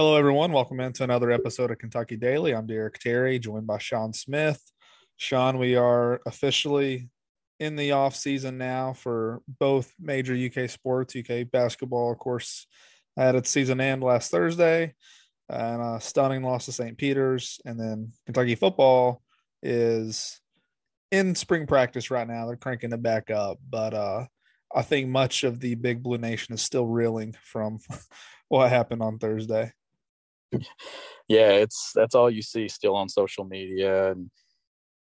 Hello, everyone. Welcome into another episode of Kentucky Daily. I'm Derek Terry, joined by Sean Smith. Sean, we are officially in the off season now for both major UK sports. UK basketball, of course, had its season end last Thursday, and a stunning loss to St. Peter's. And then Kentucky football is in spring practice right now. They're cranking it back up, but uh, I think much of the Big Blue Nation is still reeling from what happened on Thursday. Yeah, it's that's all you see still on social media and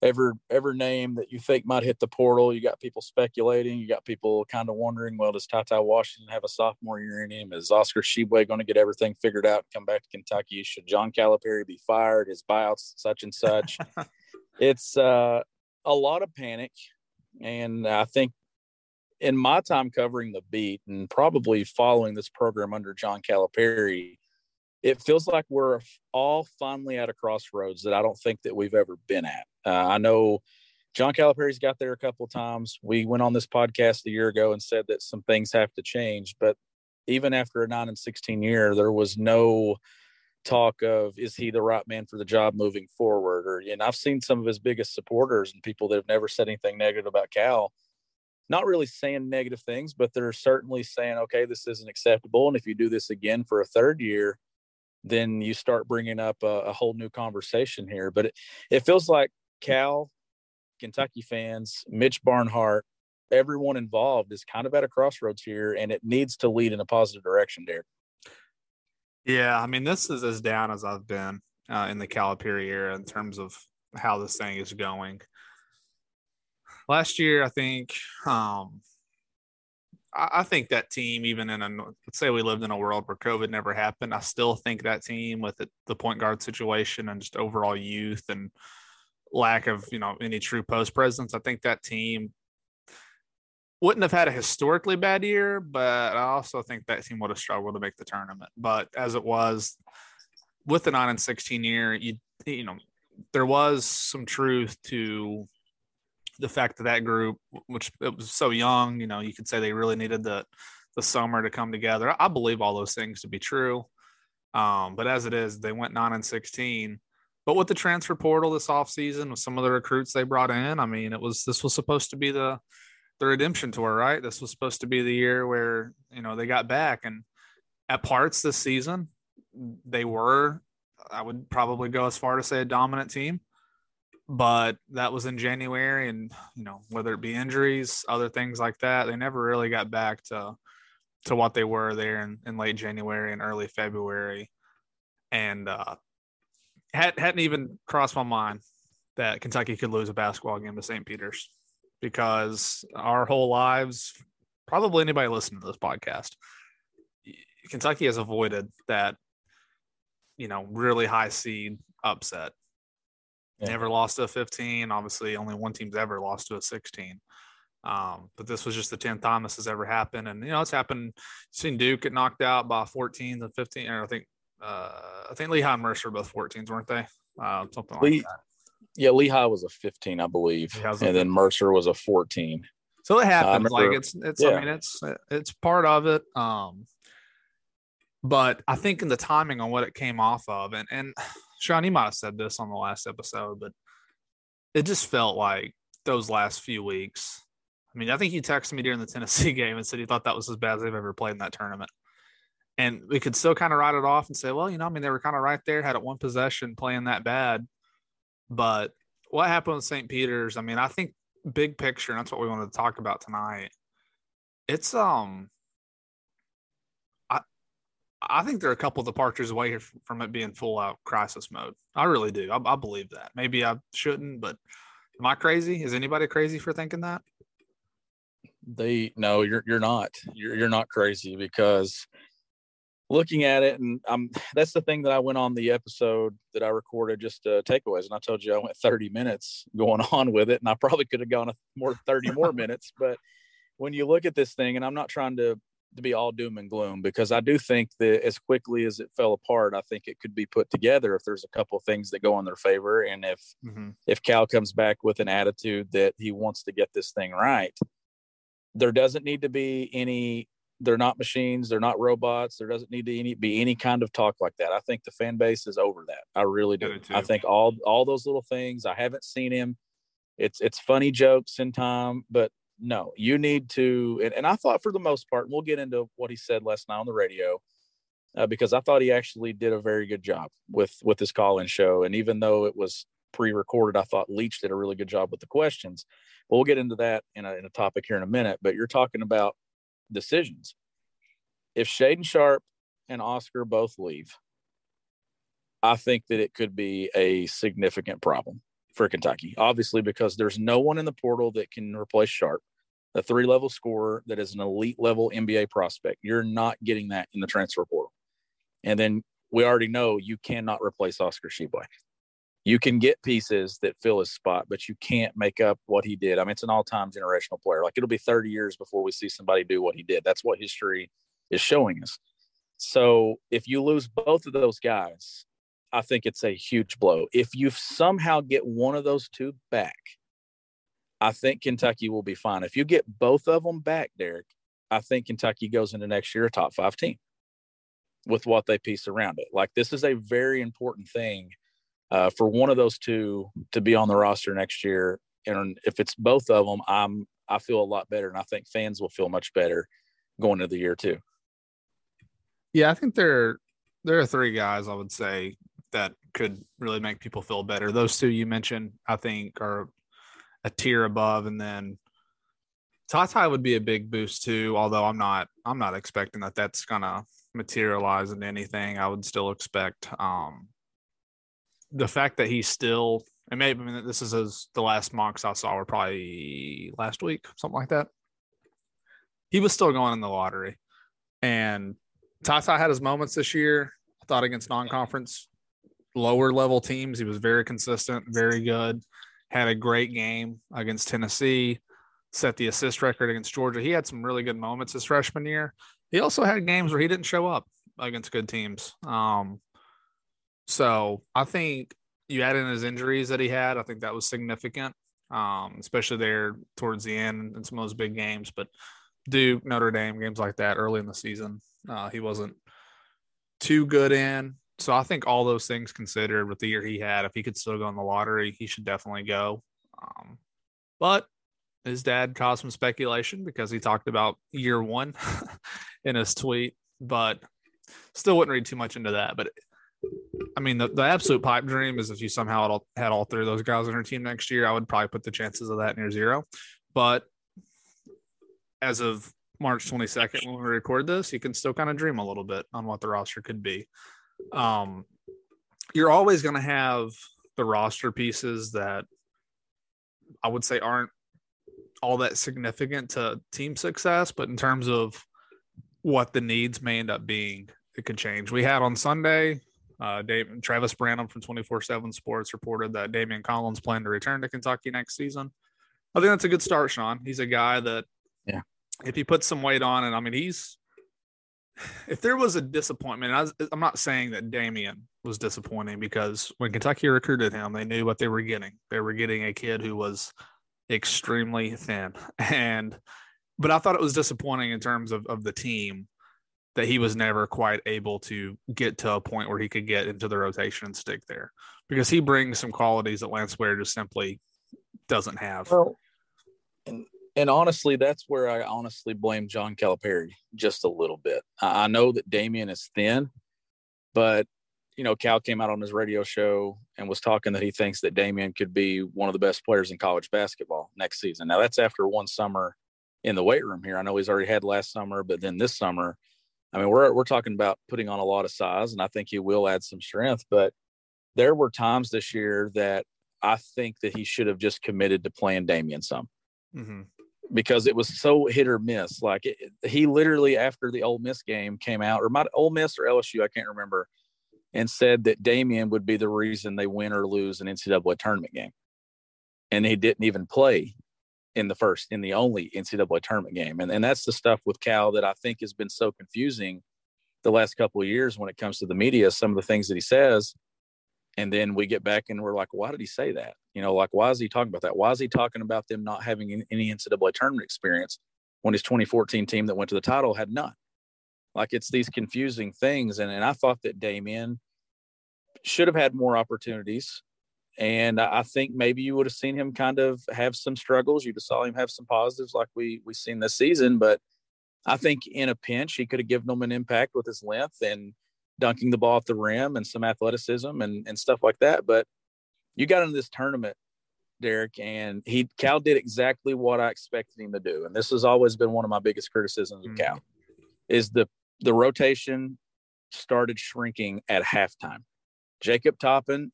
every every name that you think might hit the portal, you got people speculating. You got people kind of wondering, well, does Ty Washington have a sophomore year in him? Is Oscar Tshiebwe going to get everything figured out and come back to Kentucky? Should John Calipari be fired? His buyouts such and such. it's uh, a lot of panic, and I think in my time covering the beat and probably following this program under John Calipari, it feels like we're all finally at a crossroads that I don't think that we've ever been at. Uh, I know John Calipari's got there a couple of times. We went on this podcast a year ago and said that some things have to change, but even after a nine and sixteen year, there was no talk of is he the right man for the job moving forward or and I've seen some of his biggest supporters and people that have never said anything negative about Cal not really saying negative things but they're certainly saying okay this isn't acceptable and if you do this again for a third year then you start bringing up a, a whole new conversation here but it, it feels like Cal Kentucky fans Mitch Barnhart everyone involved is kind of at a crossroads here and it needs to lead in a positive direction Derek yeah, I mean, this is as down as I've been uh, in the Calipari era in terms of how this thing is going. Last year, I think, um, I, think that team, even in a let's say we lived in a world where COVID never happened, I still think that team with the point guard situation and just overall youth and lack of you know any true post presence, I think that team wouldn't have had a historically bad year, but I also think that team would have struggled to make the tournament. But as it was with the nine and sixteen year, you you know there was some truth to the fact that that group, which it was so young, you know, you could say they really needed the the summer to come together. I believe all those things to be true. Um, but as it is, they went nine and sixteen. But with the transfer portal this offseason, with some of the recruits they brought in, I mean, it was this was supposed to be the the redemption tour, right? This was supposed to be the year where, you know, they got back and at parts this season, they were, I would probably go as far to say a dominant team, but that was in January. And, you know, whether it be injuries, other things like that, they never really got back to, to what they were there in, in late January and early February. And, uh, had, hadn't even crossed my mind that Kentucky could lose a basketball game to St. Peter's because our whole lives, probably anybody listening to this podcast, Kentucky has avoided that, you know, really high seed upset. Yeah. Never lost to a 15. Obviously, only one team's ever lost to a 16. Um, but this was just the 10th time this has ever happened. And, you know, it's happened. You've seen Duke get knocked out by 14 and 15. Or I think, uh, I think Lehigh and Mercer both 14s, weren't they? Uh, something like that yeah, Lehigh was a 15, I believe, and then Mercer was a 14. So it happens. Like it's it's. Yeah. I mean, it's it's part of it. Um, but I think in the timing on what it came off of, and and Sean, you might have said this on the last episode, but it just felt like those last few weeks. I mean, I think you texted me during the Tennessee game and said you thought that was as bad as they've ever played in that tournament. And we could still kind of write it off and say, well, you know, I mean, they were kind of right there, had it one possession playing that bad. But what happened with St. Peter's? I mean, I think big picture, and that's what we wanted to talk about tonight. It's um, I think they're a couple departures away from it being full out crisis mode. I really do. I, I believe that. Maybe I shouldn't, but am I crazy? Is anybody crazy for thinking that? They no, you're you're not. You're you're not crazy because looking at it and i'm that's the thing that i went on the episode that i recorded just uh, takeaways and i told you i went 30 minutes going on with it and i probably could have gone more 30 more minutes but when you look at this thing and i'm not trying to to be all doom and gloom because i do think that as quickly as it fell apart i think it could be put together if there's a couple of things that go in their favor and if mm-hmm. if cal comes back with an attitude that he wants to get this thing right there doesn't need to be any they're not machines, they're not robots. There doesn't need to any, be any kind of talk like that. I think the fan base is over that. I really do. I think all all those little things. I haven't seen him. It's it's funny jokes in time, but no, you need to. And, and I thought for the most part, we'll get into what he said last night on the radio. Uh, because I thought he actually did a very good job with with his call-in show, and even though it was pre-recorded, I thought Leach did a really good job with the questions. But we'll get into that in a, in a topic here in a minute. But you're talking about decisions. If Shaedon Sharpe and Oscar both leave, I think that it could be a significant problem for Kentucky. Obviously, because there's no one in the portal that can replace Sharpe, a three level scorer that is an elite level NBA prospect. You're not getting that in the transfer portal. And then we already know you cannot replace Oscar Tshiebwe. you can get pieces that fill his spot, but you can't make up what he did. I mean, it's an all-time generational player. Like it'll be 30 years before we see somebody do what he did. That's what history is showing us. So if you lose both of those guys, I think it's a huge blow. If you somehow get one of those two back, I think Kentucky will be fine. If you get both of them back, Derek, I think Kentucky goes into next year a top five team with what they piece around it. Like this is a very important thing uh, for one of those two to be on the roster next year. And if it's both of them, I'm I feel a lot better, and I think fans will feel much better going into the year too. Yeah, I think there there are three guys I would say that could really make people feel better. Those two you mentioned, I think, are a tier above, and then Ty would be a big boost too. Although I'm not I'm not expecting that that's gonna materialize into anything. I would still expect um, the fact that he's still and maybe I mean, this is his, the last mocks I saw were probably last week, something like that. He was still going in the lottery, and Tata had his moments this year. I thought against non-conference lower level teams, he was very consistent, very good. Had a great game against Tennessee. Set the assist record against Georgia. He had some really good moments his freshman year. He also had games where he didn't show up against good teams. Um, so I think you add in his injuries that he had. I think that was significant, um, especially there towards the end in some of those big games. But Duke, Notre Dame, games like that early in the season, uh, he wasn't too good in. So I think all those things considered with the year he had, if he could still go in the lottery, he should definitely go. Um, but his dad caused some speculation because he talked about year one in his tweet, but still wouldn't read too much into that. But I mean, the, the absolute pipe dream is if you somehow had all three of those guys on your team next year, I would probably put the chances of that near zero. But as of March 22nd, when we record this, you can still kind of dream a little bit on what the roster could be. Um, you're always going to have the roster pieces that I would say aren't all that significant to team success, but in terms of what the needs may end up being, it could change. We had on Sunday uh, Dave, Travis Branham from 24 7 Sports reported that Daimion Collins planned to return to Kentucky next season. I think that's a good start, Sean. He's a guy that, yeah, if he puts some weight on, and I mean, he's, if there was a disappointment, I I'm not saying that Daimion was disappointing because when Kentucky recruited him, they knew what they were getting. They were getting a kid who was extremely thin. And, but I thought it was disappointing in terms of, of the team that he was never quite able to get to a point where he could get into the rotation and stick there because he brings some qualities that Lance Ware just simply doesn't have. Well, and, and honestly, that's where I honestly blame John Calipari just a little bit. I know that Daimion is thin, but you know, Cal came out on his radio show and was talking that he thinks that Daimion could be one of the best players in college basketball next season. Now that's after one summer in the weight room here. I know he's already had last summer, but then this summer I mean, we're we're talking about putting on a lot of size, and I think he will add some strength. But there were times this year that I think that he should have just committed to playing Daimion some, mm-hmm. Because it was so hit or miss. Like it, he literally after the Ole Miss game came out, or my Ole Miss or LSU, I can't remember, and said that Daimion would be the reason they win or lose an NCAA tournament game, and he didn't even play in the first, in the only NCAA tournament game. And, and that's the stuff with Cal that I think has been so confusing the last couple of years when it comes to the media, some of the things that he says. And then we get back and we're like, why did he say that? You know, like, why is he talking about that? Why is he talking about them not having any NCAA tournament experience when his 2014 team that went to the title had none. Like it's these confusing things. And, and I thought that Daimion should have had more opportunities. And I think maybe you would have seen him kind of have some struggles. You'd have saw him have some positives like we we've seen this season. But I think in a pinch, he could have given them an impact with his length and dunking the ball at the rim and some athleticism and, and stuff like that. But you got into this tournament, Derek, and he Cal did exactly what I expected him to do. And this has always been one of my biggest criticisms of mm-hmm. Cal is the the rotation started shrinking at halftime. Jacob Toppin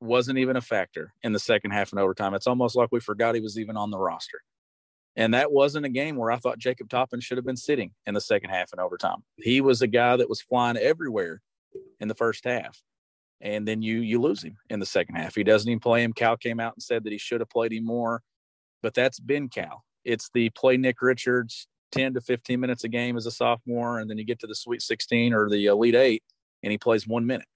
wasn't even a factor in the second half and overtime. It's almost like we forgot he was even on the roster. And that wasn't a game where I thought Jacob Toppin should have been sitting in the second half and overtime. He was a guy that was flying everywhere in the first half. And then you you lose him in the second half. He doesn't even play him. Cal came out and said that he should have played him more. But that's been Cal. It's the play Nick Richards 10 to 15 minutes a game as a sophomore, and then you get to the Sweet 16 or the Elite Eight, and he plays one minute.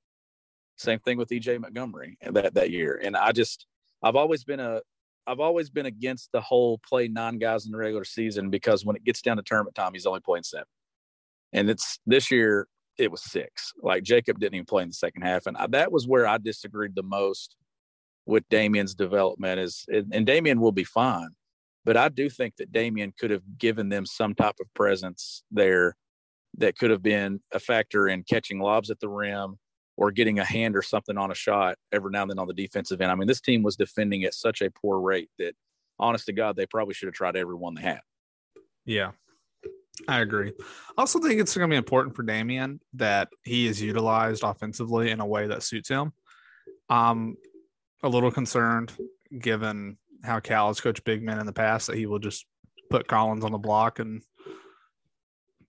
Same thing with EJ Montgomery that that year. And I just I've always been a I've always been against the whole play nine guys in the regular season because when it gets down to tournament time, he's only playing seven. And it's this year it was six. Like Jacob didn't even play in the second half, and I, that was where I disagreed the most with Daimion's development. Is and Daimion will be fine, but I do think that Daimion could have given them some type of presence there that could have been a factor in catching lobs at the rim or getting a hand or something on a shot every now and then on the defensive end. I mean, this team was defending at such a poor rate that, honest to God, they probably should have tried every one they had. Yeah, I agree. I also think it's going to be important for Daimion that he is utilized offensively in a way that suits him. I'm a little concerned given how Cal has coached big men in the past that he will just put Collins on the block and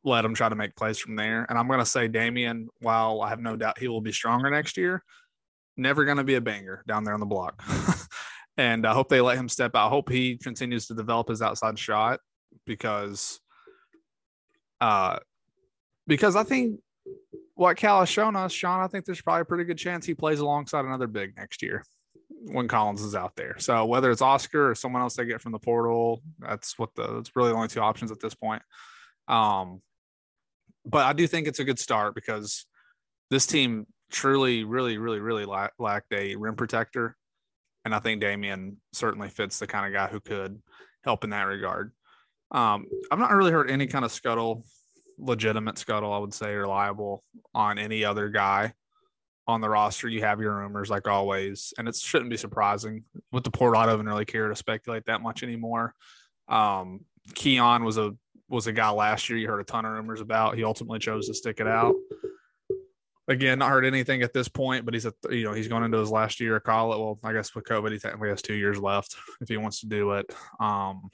let him try to make plays from there. And I'm going to say Daimion, while I have no doubt he will be stronger next year, never going to be a banger down there on the block. and I hope they let him step out. I hope he continues to develop his outside shot because, uh, because I think what Cal has shown us, Sean, I think there's probably a pretty good chance he plays alongside another big next year when Collins is out there. So whether it's Oscar or someone else they get from the portal, that's what the that's really the only two options at this point. Um, but I do think it's a good start because this team truly, really, really, really lacked a rim protector, and I think Daimion certainly fits the kind of guy who could help in that regard. Um, I've not really heard any kind of scuttle, legitimate scuttle, I would say, reliable on any other guy on the roster. You have your rumors like always, and it shouldn't be surprising with the port. I don't really care to speculate that much anymore. Um, Keon was a was a guy last year you heard a ton of rumors about. He ultimately chose to stick it out. Again, not heard anything at this point, but he's a you know he's going into his last year of college. Well, I guess with COVID, he technically has two years left if he wants to do it. Um,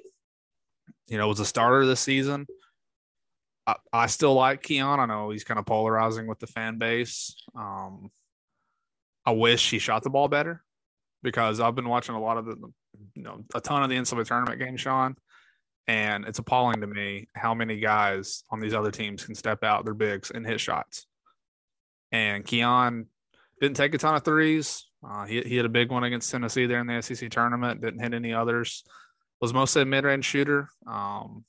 you know, was a starter this season. I, I, still like Keon. I know he's kind of polarizing with the fan base. Um, I wish he shot the ball better because I've been watching a lot of the, you know, a ton of the NCAA tournament games, Sean. And it's appalling to me how many guys on these other teams can step out their bigs and hit shots. And Keon didn't take a ton of threes. Uh, he, he had a big one against Tennessee there in the SEC tournament. Didn't hit any others. Was mostly a mid-range shooter. Um,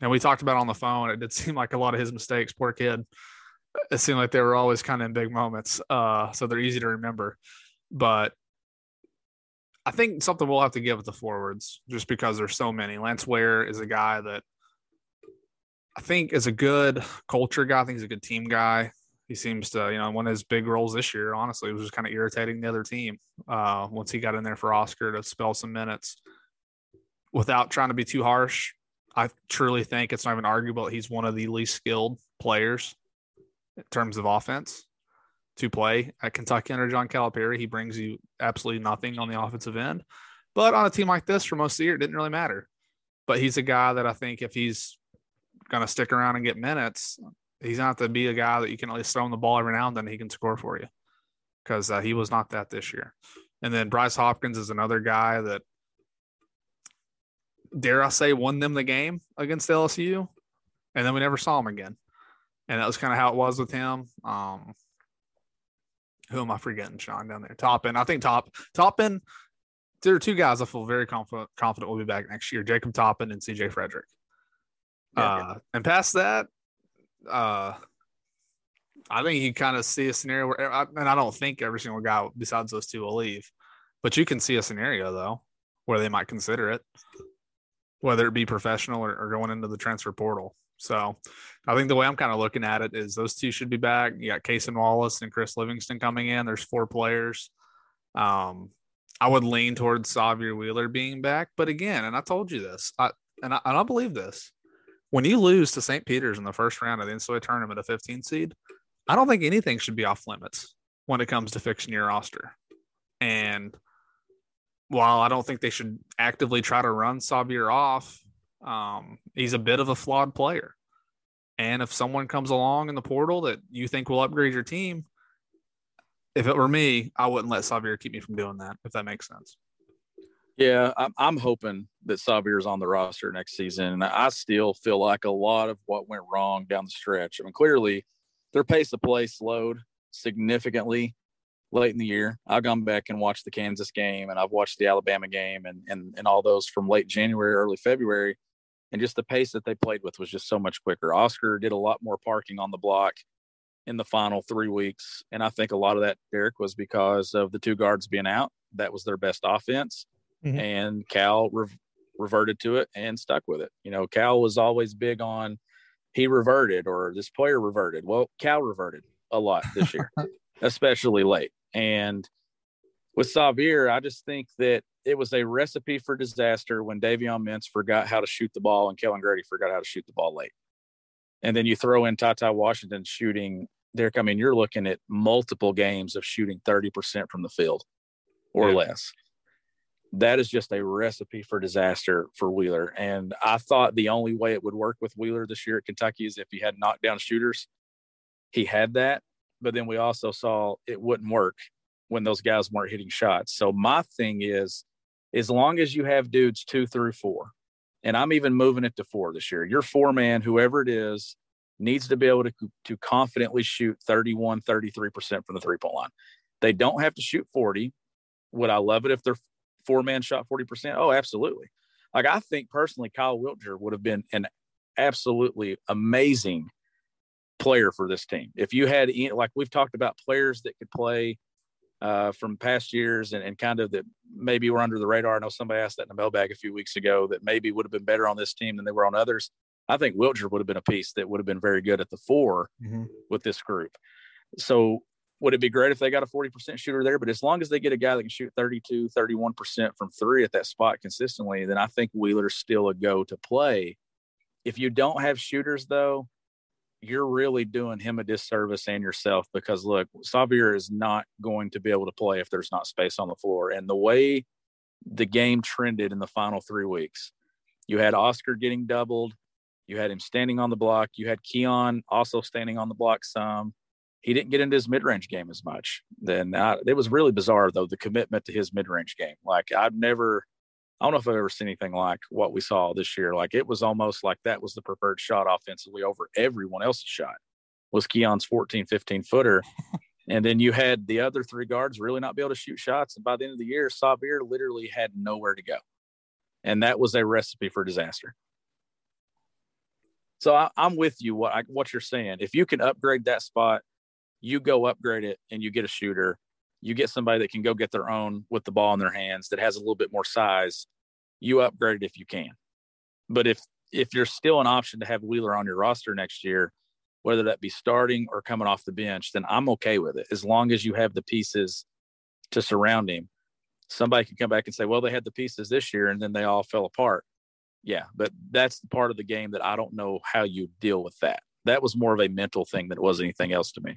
and we talked about on the phone. It did seem like a lot of his mistakes. Poor kid. It seemed like they were always kind of in big moments. Uh, so they're easy to remember. But I think something we'll have to give the forwards just because there's so many. Lance Ware is a guy that I think is a good culture guy. I think he's a good team guy. He seems to, you know, one of his big roles this year, honestly, was just kind of irritating the other team uh, once he got in there for Oscar to spell some minutes. Without trying to be too harsh, I truly think it's not even arguable he's one of the least skilled players in terms of offense to play at Kentucky under John Calipari. He brings you absolutely nothing on the offensive end. But on a team like this for most of the year, it didn't really matter. But he's a guy that I think if he's going to stick around and get minutes, he's not to be a guy that you can at least throw him the ball every now and then he can score for you because uh, he was not that this year. And then Bryce Hopkins is another guy that, dare I say, won them the game against LSU. And then we never saw him again. And that was kind of how it was with him. Um, who am I forgetting? Sean down there. Toppin. I think Top Toppin. There are two guys I feel very confident confident will be back next year: Jacob Toppin and CJ Frederick. Yeah. Uh, and past that, uh, I think you kind of see a scenario where, and I don't think every single guy besides those two will leave, but you can see a scenario though where they might consider it, whether it be professional or, or going into the transfer portal. So I think the way I'm kind of looking at it is those two should be back. You got Cason Wallace and Chris Livingston coming in. There's four players. Um, I would lean towards Sahvir Wheeler being back, but again, and I told you this, I, and I, and I believe this. When you lose to St. Peter's in the first round of the NCAA tournament, a 15 seed, I don't think anything should be off limits when it comes to fixing your roster. And while I don't think they should actively try to run Sahvir off, um, he's a bit of a flawed player. And if someone comes along in the portal that you think will upgrade your team, if it were me, I wouldn't let Sahvir keep me from doing that, if that makes sense. Yeah, I'm, hoping that Sahvir is on the roster next season. And I still feel like a lot of what went wrong down the stretch. I mean, clearly their pace of play slowed significantly late in the year. I've gone back and watched the Kansas game and I've watched the Alabama game and, and, and all those from late January, early February and just the pace that they played with was just so much quicker. Oscar did a lot more parking on the block in the final three weeks, and I think a lot of that, Derek, was because of the two guards being out. That was their best offense, mm-hmm. and Cal re- reverted to it and stuck with it. You know, Cal was always big on he reverted or this player reverted. Well, Cal reverted a lot this year, especially late, and with Sahvir, I just think that it was a recipe for disaster when Davion Mintz forgot how to shoot the ball and Kellan Grady forgot how to shoot the ball late. And then you throw in Ty Washington shooting Derek. I mean, you're looking at multiple games of shooting 30% from the field or yeah. less. That is just a recipe for disaster for Wheeler. And I thought the only way it would work with Wheeler this year at Kentucky is if he had knockdown shooters. He had that, but then we also saw it wouldn't work when those guys weren't hitting shots. So my thing is, as long as you have dudes two through four, and I'm even moving it to four this year, your four man, whoever it is, needs to be able to, to confidently shoot 31, 33% from the three point line. They don't have to shoot 40. Would I love it if their four man shot 40%? Oh, absolutely. Like I think personally, Kyle Wiltjer would have been an absolutely amazing player for this team. If you had, like we've talked about players that could play uh, from past years and, and kind of that maybe were under the radar. I know somebody asked that in the mailbag a few weeks ago that maybe would have been better on this team than they were on others. I think Wiltjer would have been a piece that would have been very good at the 4 mm-hmm. with this group. So would it be great if they got a 40% shooter there? But as long as they get a guy that can shoot 32, 31% from three at that spot consistently, then I think Wheeler's still a go to play. If you don't have shooters though, you're really doing him a disservice and yourself because look, Sahvir is not going to be able to play if there's not space on the floor. And the way the game trended in the final three weeks, you had Oscar getting doubled, you had him standing on the block, you had Keon also standing on the block some. He didn't get into his mid-range game as much. Then uh, it was really bizarre though the commitment to his mid-range game. Like I've never I don't know if I've ever seen anything like what we saw this year. Like it was almost like that was the preferred shot offensively over everyone else's shot was Keon's 14, 15 footer. and then you had the other three guards really not be able to shoot shots. And by the end of the year, Sahvir literally had nowhere to go. And that was a recipe for disaster. So I, am with you. What I, what you're saying, if you can upgrade that spot, you go upgrade it and you get a shooter you get somebody that can go get their own with the ball in their hands that has a little bit more size, you upgrade it if you can. But if if you're still an option to have Wheeler on your roster next year, whether that be starting or coming off the bench, then I'm okay with it as long as you have the pieces to surround him. Somebody can come back and say, well, they had the pieces this year and then they all fell apart. Yeah, but that's the part of the game that I don't know how you deal with that. That was more of a mental thing than it was anything else to me.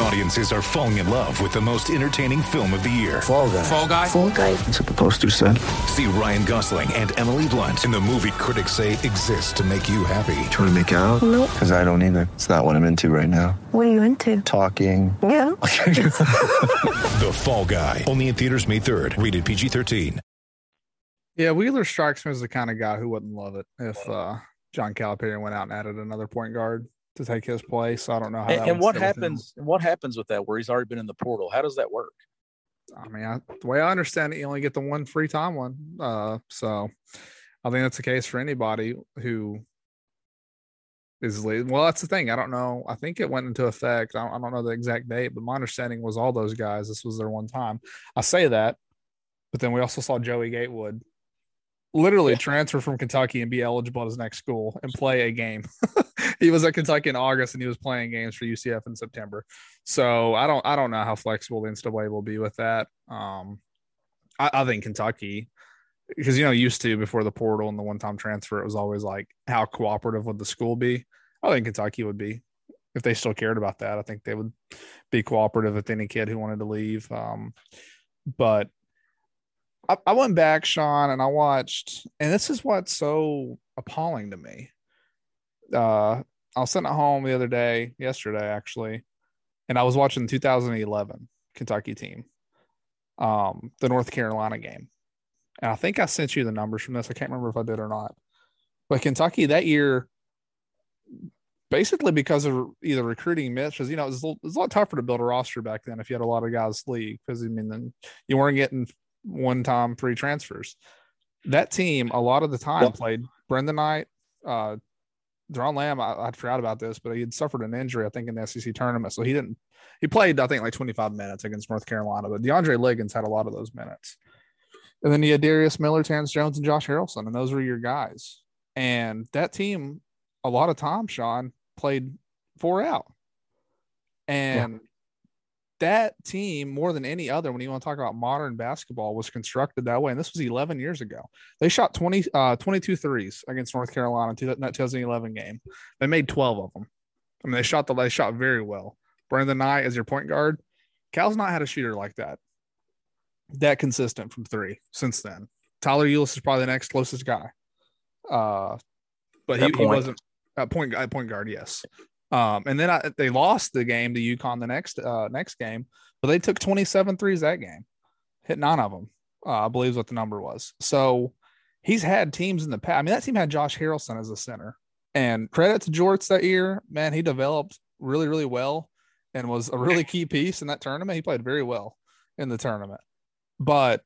Audiences are falling in love with the most entertaining film of the year. Fall guy. Fall guy. Fall guy. That's what the poster said. See Ryan Gosling and Emily Blunt in the movie critics say exists to make you happy. Trying to make it out? Nope. Because I don't either. It's not what I'm into right now. What are you into? Talking. Yeah. The Fall Guy. Only in theaters May 3rd. Rated PG-13. Yeah, Wheeler strikes me as the kind of guy who wouldn't love it if uh, John Calipari went out and added another point guard to take his place. I don't know how. And, that and what sit with him. happens? What happens with that? Where he's already been in the portal? How does that work? I mean, I, the way I understand it, you only get the one free time one. Uh, so I think that's the case for anybody who is lead. Well, that's the thing. I don't know. I think it went into effect. I don't, I don't know the exact date, but my understanding was all those guys. This was their one time. I say that, but then we also saw Joey Gatewood literally transfer from Kentucky and be eligible at his next school and play a game. he was at Kentucky in August and he was playing games for UCF in September. So I don't I don't know how flexible the NCAA will be with that. Um, I, I think Kentucky, because you know, used to before the portal and the one time transfer, it was always like how cooperative would the school be? I think Kentucky would be if they still cared about that. I think they would be cooperative with any kid who wanted to leave. Um, but I, went back, Sean, and I watched, and this is what's so appalling to me. Uh, I was sitting at home the other day, yesterday actually, and I was watching the 2011 Kentucky team, um, the North Carolina game. And I think I sent you the numbers from this. I can't remember if I did or not. But Kentucky that year, basically because of either recruiting miss, because you know it was, a little, it was a lot tougher to build a roster back then if you had a lot of guys leave because I mean then you weren't getting one time free transfers. That team a lot of the time played Brandon Knight, uh, Doron Lamb. I, I forgot about this, but he had suffered an injury, I think, in the SEC tournament, so he didn't. He played, I think, like 25 minutes against North Carolina, but DeAndre Liggins had a lot of those minutes. And then you had Darius Miller, Terrence Jones, and Josh Harrelson, and those were your guys. And that team, a lot of time, Sean played four out. And that team, more than any other, when you want to talk about modern basketball, was constructed that way. And this was 11 years ago. They shot 20, uh, 22 threes against North Carolina in that 2011 game. They made 12 of them. I mean, they shot the they shot very well. Brandon Knight as your point guard. Cal's not had a shooter like that, that consistent from three since then. Tyler Ulis is probably the next closest guy. Uh, but he, he wasn't at point at point guard. Yes. Um, and then I, they lost the game to UConn the next uh, next game, but they took 27 threes that game, hit nine of them. Uh, I believe is what the number was. So he's had teams in the past. I mean, that team had Josh Harrelson as a center, and credit to Jorts that year. Man, he developed really, really well and was a really key piece in that tournament. He played very well in the tournament. But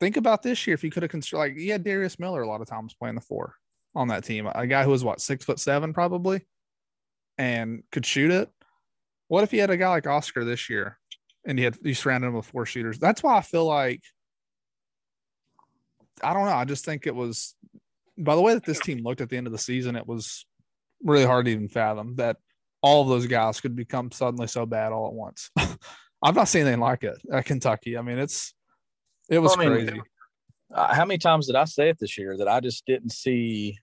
think about this year if he could have constructed like he had Darius Miller a lot of times playing the four on that team. A guy who was what six foot seven probably and could shoot it. What if he had a guy like Oscar this year and he had he surrounded him with four shooters? That's why I feel like I don't know. I just think it was by the way that this team looked at the end of the season, it was really hard to even fathom that all of those guys could become suddenly so bad all at once. I've not seen anything like it at Kentucky. I mean, it's it was I mean, crazy. Uh, how many times did I say it this year that I just didn't see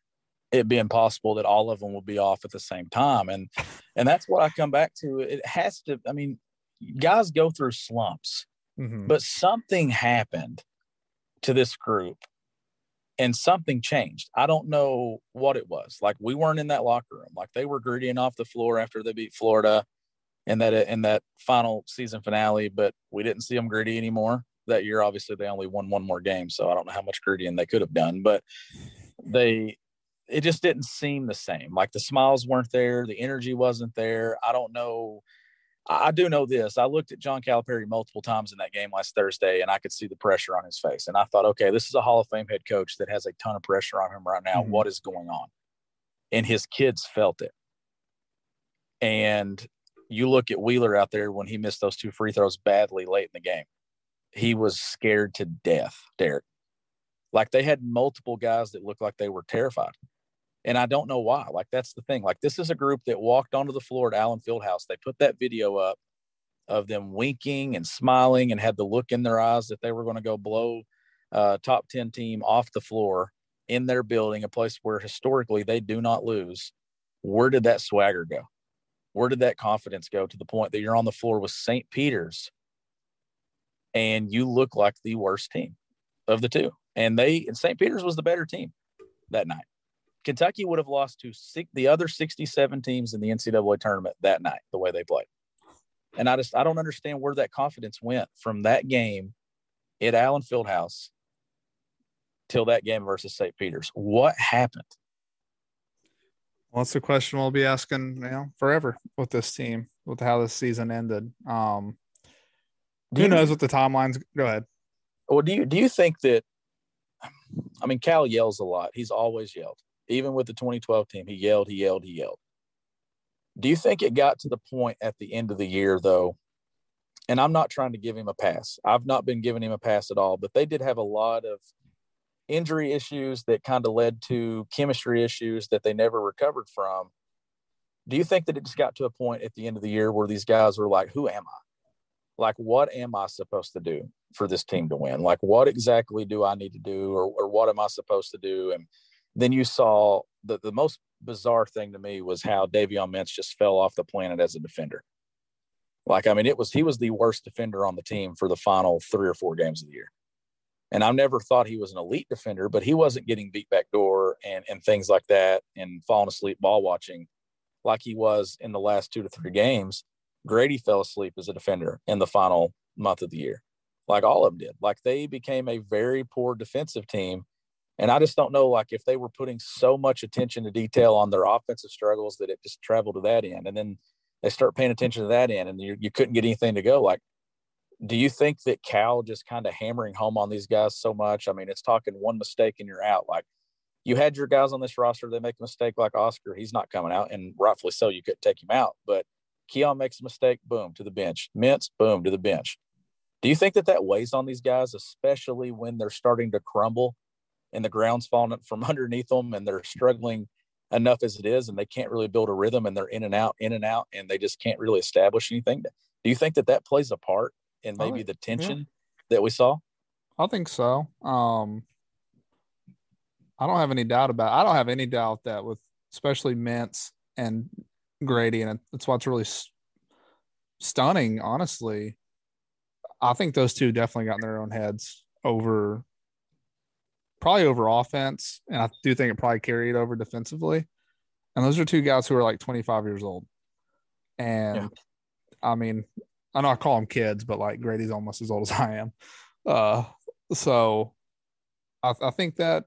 it being possible that all of them would be off at the same time? And and that's what I come back to. It has to. I mean, guys go through slumps, Mhm. but something happened to this group, and something changed. I don't know what it was. Like we weren't in that locker room. Like they were grittying off the floor after they beat Florida in that in that final season finale, but we didn't see them gritty anymore that year. Obviously, they only won one more game, so I don't know how much grittying they could have done, but they it just didn't seem the same. Like the smiles weren't there, the energy wasn't there. I don't know. I do know this. I looked at John Calipari multiple times in that game last Thursday, and I could see the pressure on his face. And I thought, okay, this is a Hall of Fame head coach that has a ton of pressure on him right now. Mhm. What is going on? And his kids felt it. And you look at Wheeler out there when he missed those two free throws badly late in the game. He was scared to death, Derek. Like they had multiple guys that looked like they were terrified. And I don't know why. Like that's the thing. Like this is a group that walked onto the floor at Allen Fieldhouse. They put that video up of them winking and smiling and had the look in their eyes that they were going to go blow uh, top 10 team off the floor in their building, a place where historically they do not lose. Where did that swagger go? Where did that confidence go to the point that you're on the floor with St. Peter's and you look like the worst team of the two? And they and St. Peter's was the better team that night. Kentucky would have lost to six, the other 67 teams in the NCAA tournament that night, the way they played. And I just I don't understand where that confidence went from that game at Allen Fieldhouse till that game versus St. Peter's. What happened? Well, that's the question we'll be asking you know forever with this team, with how this season ended. Um, who knows what the timelines? Go ahead. Well, do you do you think that? I mean, Cal yells a lot. He's always yelled, even with the 2012 team. He yelled, he yelled, he yelled. Do you think it got to the point at the end of the year, though? And I'm not trying to give him a pass. I've not been giving him a pass at all, but they did have a lot of injury issues that kind of led to chemistry issues that they never recovered from. Do you think that it just got to a point at the end of the year where these guys were like, who am I? Like, what am I supposed to do for this team to win? Like, what exactly do I need to do or, or what am I supposed to do? And then you saw the, the most bizarre thing to me was how Davion Mintz just fell off the planet as a defender. Like, I mean, it was he was the worst defender on the team for the final three or four games of the year. And I never thought he was an elite defender, but he wasn't getting beat back door and, and things like that and falling asleep ball watching like he was in the last two to three games. Grady fell asleep as a defender in the final month of the year. Like all of them did. Like they became a very poor defensive team. And I just don't know, like, if they were putting so much attention to detail on their offensive struggles that it just traveled to that end. And then they start paying attention to that end and you, you couldn't get anything to go. Like, do you think that Cal just kind of hammering home on these guys so much? I mean, it's talking one mistake and you're out. Like you had your guys on this roster, they make a mistake like Oscar, he's not coming out, and rightfully so, you couldn't take him out. But Keon makes a mistake, boom, to the bench. Mintz, boom, to the bench. Do you think that that weighs on these guys, especially when they're starting to crumble and the ground's falling from underneath them and they're struggling enough as it is and they can't really build a rhythm and they're in and out, in and out, and they just can't really establish anything? Do you think that that plays a part in maybe the tension yeah. that we saw? I think so. Um, I don't have any doubt about. I don't have any doubt that with especially Mintz and Grady, and that's what's really stunning. Honestly, I think those two definitely got in their own heads over, probably over offense, and I do think it probably carried over defensively. And those are two guys who are like 25 years old, and yeah. I mean, I know I call them kids, but like Grady's almost as old as I am. Uh, so I, I think that,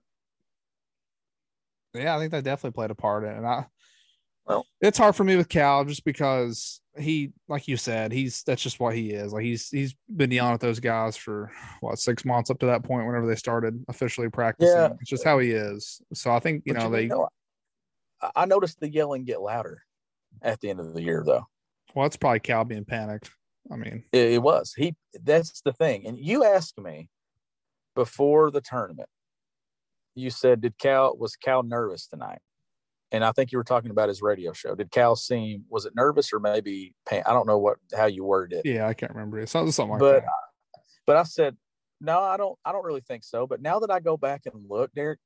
yeah, I think that definitely played a part in it. And I, well, it's hard for me with Cal just because he, like you said, he's that's just what he is. Like he's he's been yelling at those guys for what six months up to that point whenever they started officially practicing. Yeah. It's just how he is. So I think you but know you they. Know, I noticed the yelling get louder at the end of the year, though. Well, it's probably Cal being panicked. I mean, it, it was he. That's the thing. And you asked me before the tournament. You said, "Did Cal was Cal nervous tonight?" And I think you were talking about his radio show. Did Cal seem was it nervous or maybe pain? I don't know what how you worded it. Yeah, I can't remember. It sounds something like but, that. But I said, no, I don't. I don't really think so. But now that I go back and look, Derek,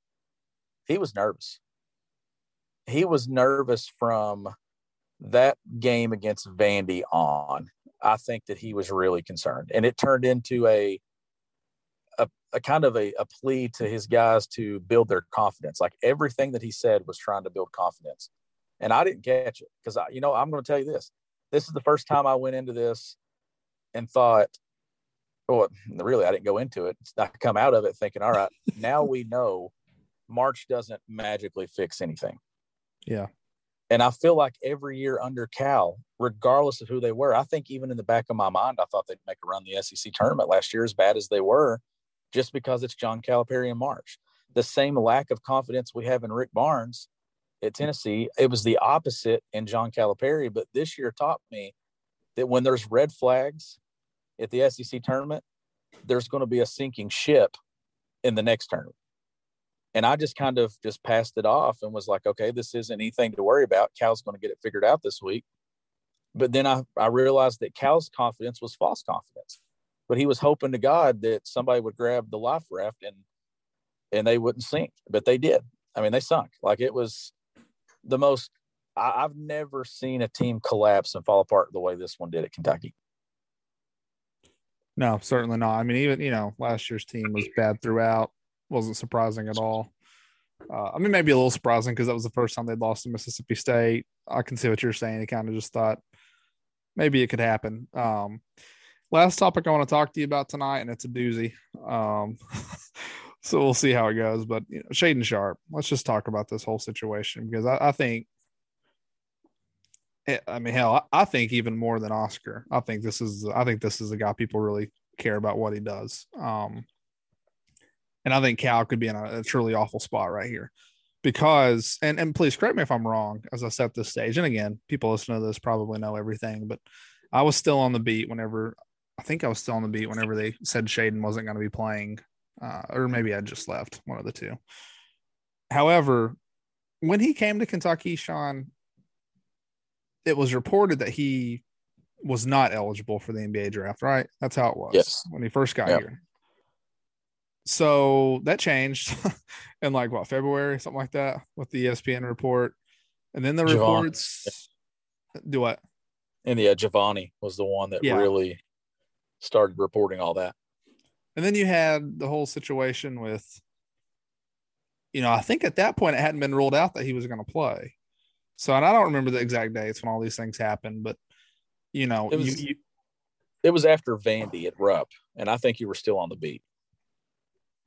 he was nervous. He was nervous from that game against Vandy on. I think that he was really concerned. And it turned into a a, kind of a, a plea to his guys to build their confidence. Like everything that he said was trying to build confidence. And I didn't catch it because I, you know, I'm going to tell you this. This is the first time I went into this and thought, well, really, I didn't go into it. I come out of it thinking, all right, now we know March doesn't magically fix anything. Yeah. And I feel like every year under Cal, regardless of who they were, I think even in the back of my mind, I thought they'd make a run the SEC tournament last year, as bad as they were, just because it's John Calipari in March. The same lack of confidence we have in Rick Barnes at Tennessee, it was the opposite in John Calipari. But this year taught me that when there's red flags at the SEC tournament, there's going to be a sinking ship in the next tournament. And I just kind of just passed it off and was like, okay, this isn't anything to worry about. Cal's going to get it figured out this week. But then I, I realized that Cal's confidence was false confidence. But he was hoping to God that somebody would grab the life raft and and they wouldn't sink. But they did. I mean, they sunk. Like it was the most I, I've never seen a team collapse and fall apart the way this one did at Kentucky. No, certainly not. I mean, even you know, last year's team was bad throughout. Wasn't surprising at all. Uh, I mean, maybe a little surprising because that was the first time they'd lost to Mississippi State. I can see what you're saying. He kind of just thought maybe it could happen. Um, last topic I want to talk to you about tonight, and it's a doozy. Um, so we'll see how it goes. But you know, Shaedon Sharpe, let's just talk about this whole situation because I, I think, eh, I mean, hell, I, I think even more than Oscar, I think this is, I think this is a guy people really care about what he does. Um, and I think Cal could be in a, a truly awful spot right here because and and please correct me if I'm wrong as I set this stage. And again, people listening to this probably know everything, but I was still on the beat whenever I think I was still on the beat whenever they said Shaedon wasn't going to be playing, uh, or maybe I just left one of the two. However, when he came to Kentucky, Sean, it was reported that he was not eligible for the NBA draft, right? That's how it was Yes. when he first got Yeah. here. So that changed in like what February, something like that, with the ESPN report, and then the Javon. reports do what? And yeah, Givony was the one that Yeah. really started reporting all that. And then you had the whole situation with, you know, I think at that point it hadn't been ruled out that he was going to play. So, and I don't remember the exact dates when all these things happened, but you know, It was- you, you, It was after Vandy at Rupp, and I think you were still on the beat.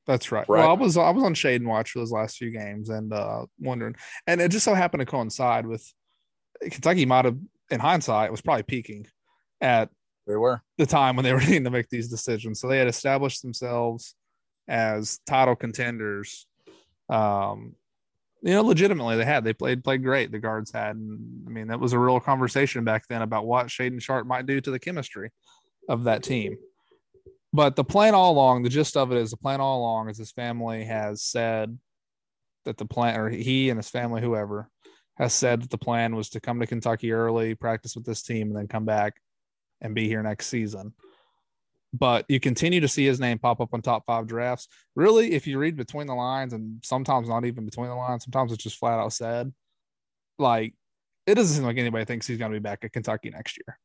that's right. Right. Well, I was I was on Shaedon Watch for those last few games and uh wondering, and it just so happened to coincide with Kentucky might have, in hindsight, was probably peaking at There were. the time when they were needing to make these decisions. So they had established themselves as title contenders. Um, you know, legitimately they had. They played played great. The guards had, and I mean that was a real conversation back then about what Shaedon Sharpe might do to the chemistry of that team. But the plan all along, the gist of it is the plan all along is his family has said that the plan, or he and his family, whoever, has said that the plan was to come to Kentucky early, practice with this team, and then come back and be here next season. But you continue to see his name pop up on top five drafts. Really, if you read between the lines, and sometimes not even between the lines, sometimes it's just flat out said, like it doesn't seem like anybody thinks he's going to be back at Kentucky next year.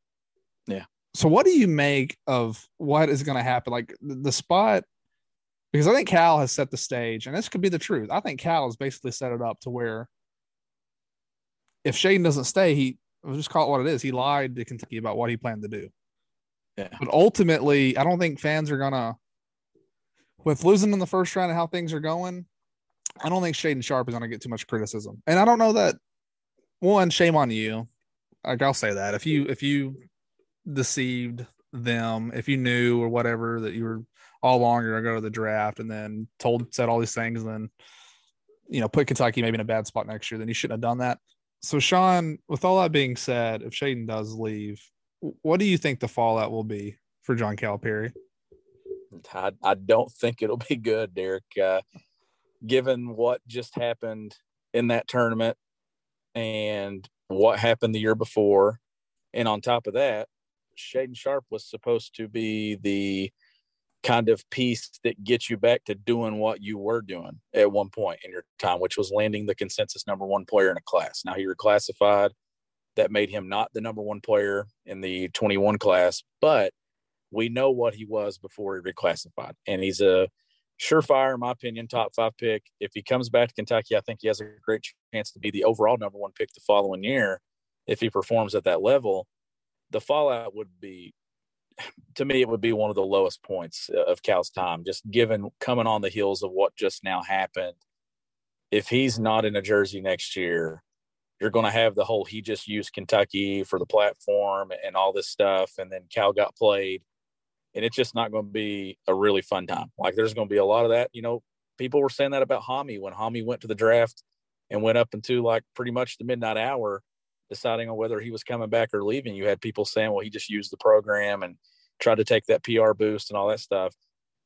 Yeah. So, what do you make of what is going to happen? Like the, spot, because I think Cal has set the stage, and this could be the truth. I think Cal has basically set it up to where if Shaedon doesn't stay, he we'll just call it what it is. He lied to Kentucky about what he planned to do. Yeah. But ultimately, I don't think fans are gonna with losing in the first round and how things are going. I don't think Shaedon Sharpe is gonna get too much criticism, and I don't know that. One, shame on you. Like I'll say that if you if you deceived them, if you knew or whatever that you were all along you're gonna go to the draft and then told said all these things, and then you know put Kentucky maybe in a bad spot next year, then you shouldn't have done that. So Sean, with all that being said, if Shaedon does leave, what do you think the fallout will be for John Calipari? I, I don't think it'll be good, Derek. Uh, given what just happened in that tournament and what happened the year before, and on top of that, Shaedon Sharpe was supposed to be the kind of piece that gets you back to doing what you were doing at one point in your time, which was landing the consensus number one player in a class. Now he reclassified. That made him not the number one player in the 21 class, but we know what he was before he reclassified. And he's a surefire, in my opinion, top five pick. If he comes back to Kentucky, I think he has a great chance to be the overall number one pick the following year if he performs at that level. The fallout would be, to me, it would be one of the lowest points uh, of Cal's time, just given coming on the heels of what just now happened. If he's not in a jersey next year, you're going to have the whole he just used Kentucky for the platform and all this stuff. And then Cal got played and it's just not going to be a really fun time. Like there's going to be a lot of that. You know, people were saying that about Hami when Hami went to the draft and went up into like pretty much the midnight hour, deciding on whether he was coming back or leaving. You had people saying, well, he just used the program and tried to take that PR boost and all that stuff.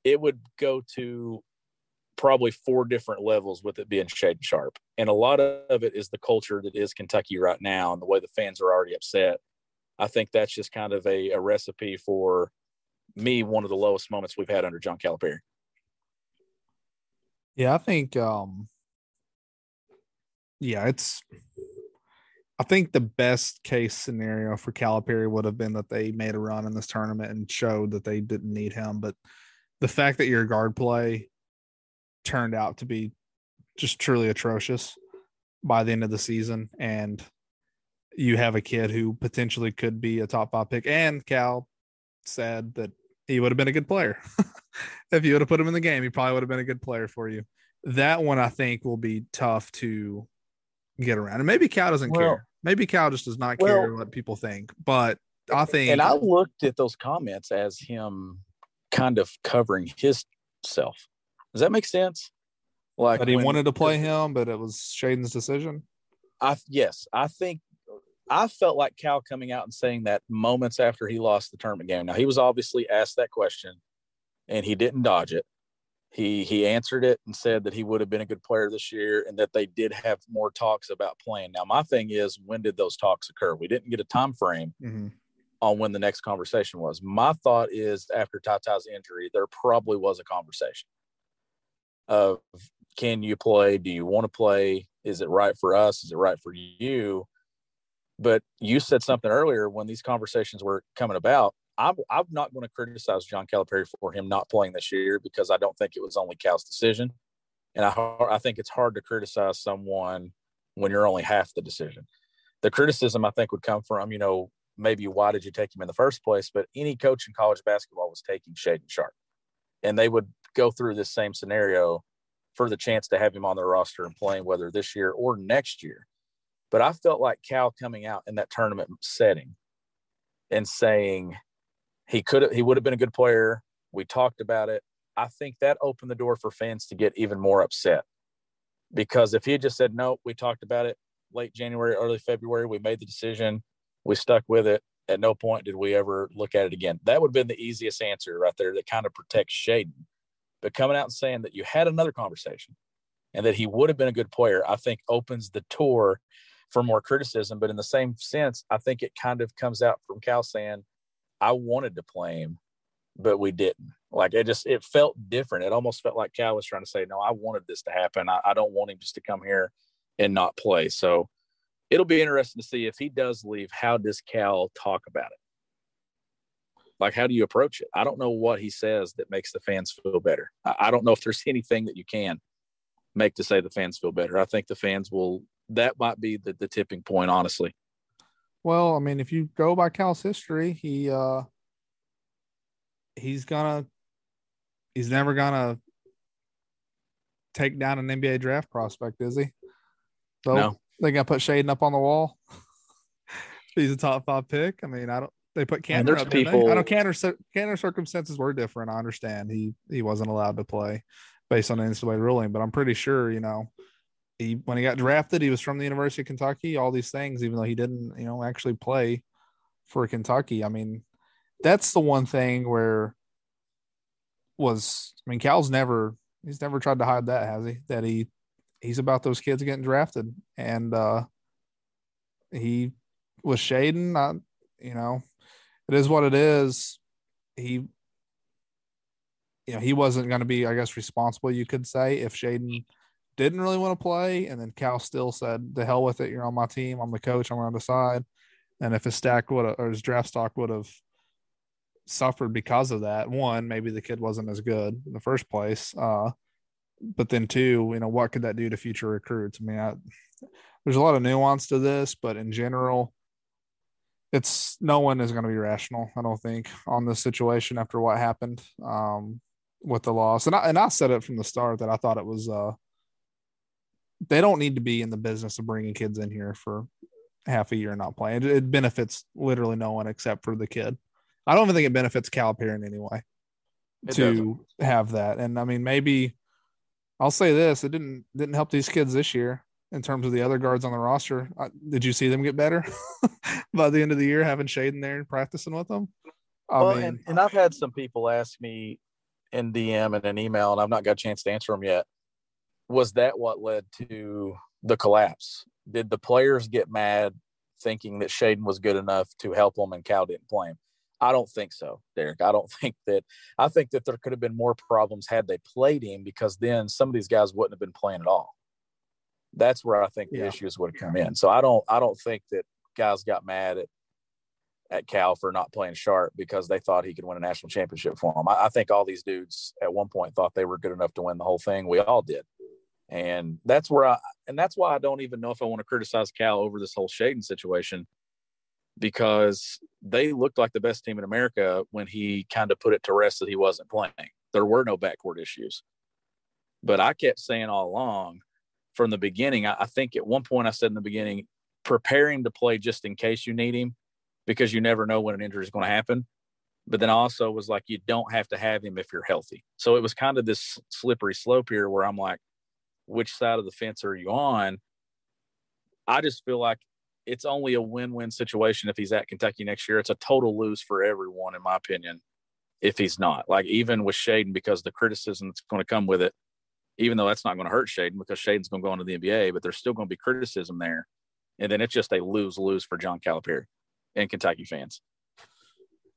It would go to probably four different levels with it being Shaedon Sharpe. And a lot of it is the culture that is Kentucky right now and the way the fans are already upset. I think that's just kind of a, a recipe for me one of the lowest moments we've had under John Calipari. Yeah, I think um yeah, it's I think the best case scenario for Calipari would have been that they made a run in this tournament and showed that they didn't need him. But the fact that your guard play turned out to be just truly atrocious by the end of the season, and you have a kid who potentially could be a top five pick, and Cal said that he would have been a good player. if you would have put him in the game, he probably would have been a good player for you. That one I think will be tough to get around. And maybe Cal doesn't Well- care. Maybe Cal just does not care Well- what people think. But I think And I looked at those comments as him kind of covering his self. Does that make sense? Like that he when- wanted to play him, but it was Shaedon's decision. I yes, I think I felt like Cal coming out and saying that moments after he lost the tournament game. Now he was obviously asked that question, and he didn't dodge it. He he answered it and said that he would have been a good player this year, and that they did have more talks about playing. Now my thing is, when did those talks occur? We didn't get a time frame Mm-hmm. on when the next conversation was. My thought is after Tata's injury, there probably was a conversation of can you play? Do you want to play? Is it right for us? Is it right for you? But you said something earlier when these conversations were coming about. I'm, I'm not going to criticize John Calipari for him not playing this year because I don't think it was only Cal's decision. And I, I think it's hard to criticize someone when you're only half the decision. The criticism I think would come from, you know, maybe why did you take him in the first place? But any coach in college basketball was taking Shaedon Sharpe, and they would go through this same scenario for the chance to have him on their roster and playing whether this year or next year. But I felt like Cal coming out in that tournament setting and saying he could have, he would have been a good player. We talked about it. I think that opened the door for fans to get even more upset because if he had just said no, we talked about it late January, early February, we made the decision, we stuck with it. At no point did we ever look at it again. That would have been the easiest answer right there that kind of protects Shaedon. But coming out and saying that you had another conversation and that he would have been a good player, I think opens the door for more criticism. But in the same sense, I think it kind of comes out from Cal saying, I wanted to play him, but we didn't. Like it just it felt different. It almost felt like Cal was trying to say, No, I wanted this to happen. I, I don't want him just to come here and not play. So it'll be interesting to see if he does leave, how does Cal talk about it? Like, how do you approach it? I don't know what he says that makes the fans feel better. I, I don't know if there's anything that you can make to say the fans feel better. I think the fans will, that might be the, the tipping point, honestly. Well, I mean, if you go by Cal's history, he uh he's gonna he's never gonna take down an NBA draft prospect, is he? So No. they gonna put Shaedon up on the wall. he's a top five pick. I mean, I don't they put Kanter there's up, people- I know Kanter Kanter circumstances were different. I understand he he wasn't allowed to play based on the NCAA ruling, but I'm pretty sure, you know, he when he got drafted, he was from the University of Kentucky, all these things, even though he didn't, you know, actually play for Kentucky. I mean, that's the one thing where was I mean, Cal's never he's never tried to hide that, has he? That he he's about those kids getting drafted. And uh he was Shaedon, I, you know, it is what it is. He you know, he wasn't going to be, I guess, responsible, you could say, if Shaedon didn't really want to play. And then Cal still said, the hell with it. You're on my team. I'm the coach. I'm going to decide. And if his stack would or his draft stock would have suffered because of that, one, maybe the kid wasn't as good in the first place. Uh, but then two, you know, what could that do to future recruits? I mean, I, there's a lot of nuance to this, but in general, it's no one is going to be rational, I don't think, on this situation after what happened um, with the loss. And I, and I said it from the start that I thought it was, uh, they don't need to be in the business of bringing kids in here for half a year not playing. It, it benefits literally no one except for the kid. I don't even think it benefits Calipari in any way It to have that. And I mean, maybe I'll say this: it didn't didn't help these kids this year in terms of the other guards on the roster. Uh, did you see them get better by the end of the year, having Shaedon there and practicing with them? I well, mean, and, and I've had some people ask me in DM and an email, and I've not got a chance to answer them yet. Was that what led to the collapse? Did the players get mad thinking that Shaedon was good enough to help them and Cal didn't play him? I don't think so, Derek. I don't think that. I think that there could have been more problems had they played him because then some of these guys wouldn't have been playing at all. That's where I think the Yeah. issues would have come in. So I don't I don't think that guys got mad at at Cal for not playing Sharpe because they thought he could win a national championship for them. I, I think all these dudes at one point thought they were good enough to win the whole thing. We all did. And that's where I and that's why I don't even know if I want to criticize Cal over this whole Shaedon situation because they looked like the best team in America when he kind of put it to rest that he wasn't playing. There were no backcourt issues. But I kept saying all along from the beginning, I, I think at one point I said in the beginning, prepare him to play just in case you need him because you never know when an injury is going to happen. But then also was like, you don't have to have him if you're healthy. So it was kind of this slippery slope here where I'm like, which side of the fence are you on? I just feel like it's only a win-win situation if he's at Kentucky next year. It's a total lose for everyone, in my opinion, if he's not. Like even with Shaedon, because the criticism that's going to come with it, even though that's not going to hurt Shaedon because Shaedon's going to go into the NBA, but there's still going to be criticism there. And then it's just a lose-lose for John Calipari and Kentucky fans.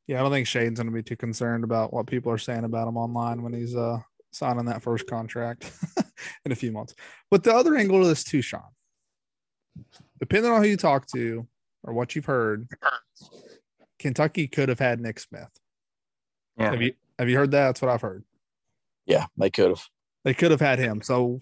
Yeah, I don't think Shaedon's going to be too concerned about what people are saying about him online when he's uh signing that first contract in a few months. But the other angle to this too, Sean, depending on who you talk to or what you've heard, Kentucky could have had Nick Smith. Yeah. Have you have you heard that? That's what I've heard. Yeah, they could have. They could have had him. So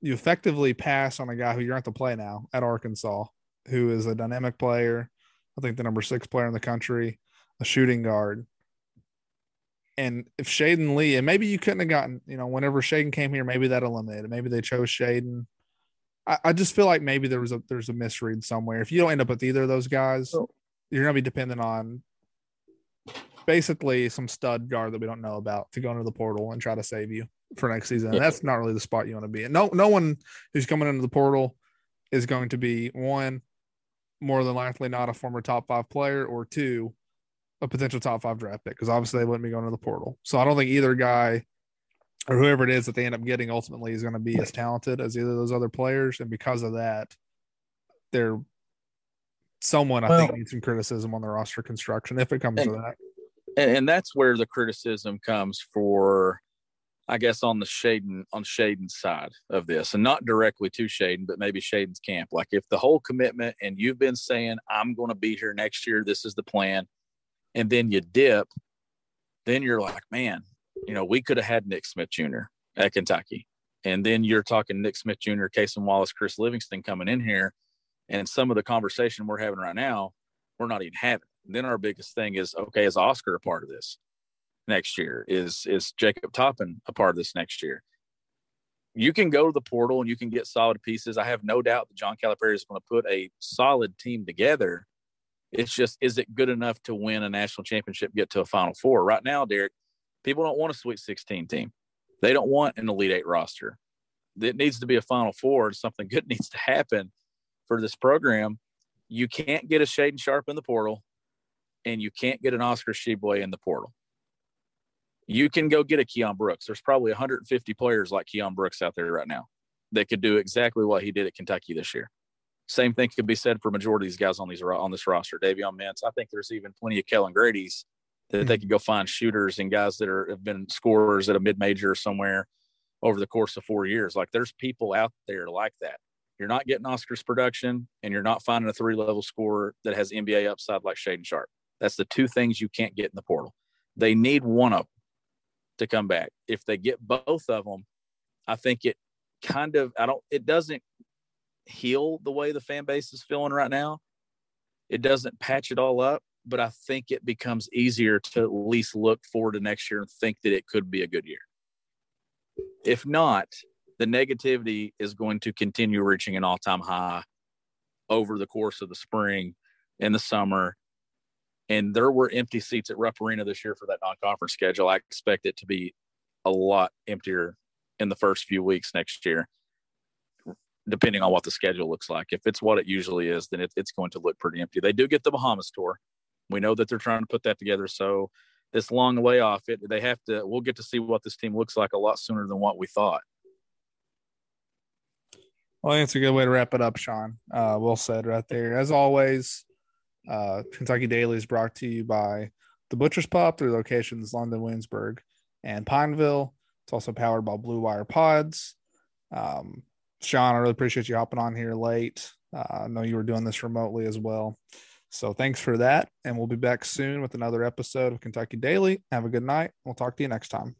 you effectively pass on a guy who you're going have to play now at Arkansas, who is a dynamic player. I think the number six player in the country, a shooting guard. And if Shaedon Lee, and maybe you couldn't have gotten, you know, whenever Shaedon came here, maybe that eliminated. Maybe they chose Shaedon. I, I just feel like maybe there was a there's a misread somewhere. If you don't end up with either of those guys, Oh. you're gonna be dependent on basically some stud guard that we don't know about to go into the portal and try to save you for next season. Yeah. that's not really the spot you want to be in. No, no one who's coming into the portal is going to be one more than likely not a former top five player, or two, a potential top five draft pick because obviously they wouldn't be going to the portal. So I don't think either guy or whoever it is that they end up getting ultimately is going to be as talented as either of those other players, and because of that, they're someone I think needs some criticism on the roster construction if it comes to that. and, and that's where the criticism comes for I guess on the Shaedon on Shaedon's side of this, and not directly to Shaedon, but maybe Shaedon's camp. Like if the whole commitment and you've been saying, I'm gonna be here next year, this is the plan, and then you dip, then you're like, Man, you know, we could have had Nick Smith Jr. at Kentucky. And then you're talking Nick Smith Jr., Cason Wallace, Chris Livingston coming in here. And some of the conversation we're having right now, we're not even having. Then our biggest thing is okay, is Oscar a part of this next year? Is is Jacob Toppin a part of this next year? You can go to the portal and you can get solid pieces. I have no doubt that John Calipari is going to put a solid team together. It's just, is it good enough to win a national championship, get to a Final Four? Right now, Derek, people don't want a Sweet 16 team. They don't want an Elite Eight roster. It needs to be a Final Four. Something good needs to happen for this program. You can't get a Shaedon Sharpe in the portal, and you can't get an Oscar Tshiebwe in the portal. You can go get a Keion Brooks. There's probably 150 players like Keion Brooks out there right now that could do exactly what he did at Kentucky this year. Same thing could be said for majority of these guys on these on this roster. Davion Mintz. I think there's even plenty of Kellan Grady's that they hmm. could go find shooters and guys that are have been scorers at a mid major somewhere over the course of four years. Like there's people out there like that. You're not getting Oscar's production, and you're not finding a three level scorer that has NBA upside like Shaedon Sharpe. That's the two things you can't get in the portal. They need one of them to come back. If they get both of them, I think it kind of I don't it doesn't heal the way the fan base is feeling right now. It doesn't patch it all up, but I think it becomes easier to at least look forward to next year and think that it could be a good year. If not, the negativity is going to continue reaching an all-time high over the course of the spring and the summer. And there were empty seats at Rupp Arena this year for that non-conference schedule. I expect it to be a lot emptier in the first few weeks next year, depending on what the schedule looks like. If it's what it usually is, then it, it's going to look pretty empty. They do get the Bahamas tour. We know that they're trying to put that together. So this long layoff, it they have to. We'll get to see what this team looks like a lot sooner than what we thought. Well, I think it's a good way to wrap it up, Sean. Uh, well said right there. As always, uh, Kentucky Daily is brought to you by the Butcher's Pub through locations London, Williamsburg, and Pineville. It's also powered by Blue Wire Pods. Um, Sean, I really appreciate you hopping on here late. Uh, I know you were doing this remotely as well. So thanks for that. And we'll be back soon with another episode of Kentucky Daily. Have a good night. We'll talk to you next time.